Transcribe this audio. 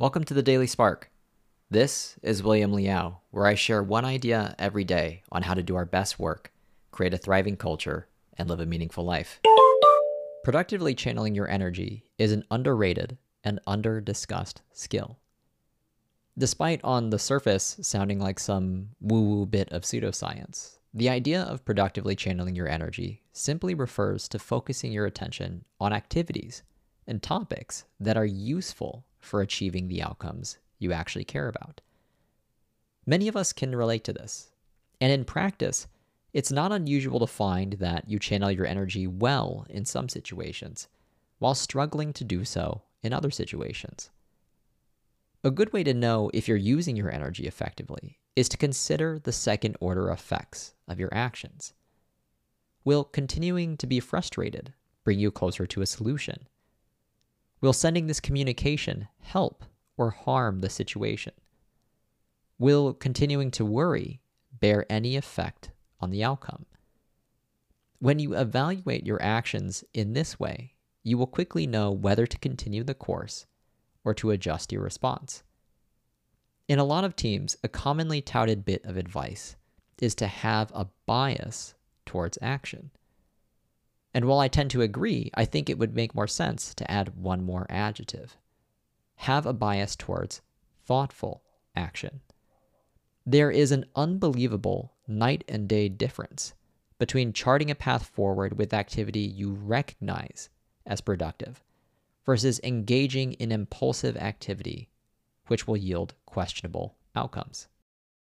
Welcome to the Daily Spark. This is William Liao, where I share one idea every day on how to do our best work, create a thriving culture, and live a meaningful life. Productively channeling your energy is an underrated and under discussed skill. Despite on the surface sounding like some woo woo bit of pseudoscience, the idea of productively channeling your energy simply refers to focusing your attention on activities and topics that are useful for achieving the outcomes you actually care about. Many of us can relate to this, and in practice, it's not unusual to find that you channel your energy well in some situations, while struggling to do so in other situations. A good way to know if you're using your energy effectively is to consider the second order effects of your actions. Will continuing to be frustrated bring you closer to a solution? Will sending this communication help or harm the situation? Will continuing to worry bear any effect on the outcome? When you evaluate your actions in this way, you will quickly know whether to continue the course or to adjust your response. In a lot of teams, a commonly touted bit of advice is to have a bias towards action. And while I tend to agree, I think it would make more sense to add one more adjective have a bias towards thoughtful action. There is an unbelievable night and day difference between charting a path forward with activity you recognize as productive versus engaging in impulsive activity, which will yield questionable outcomes.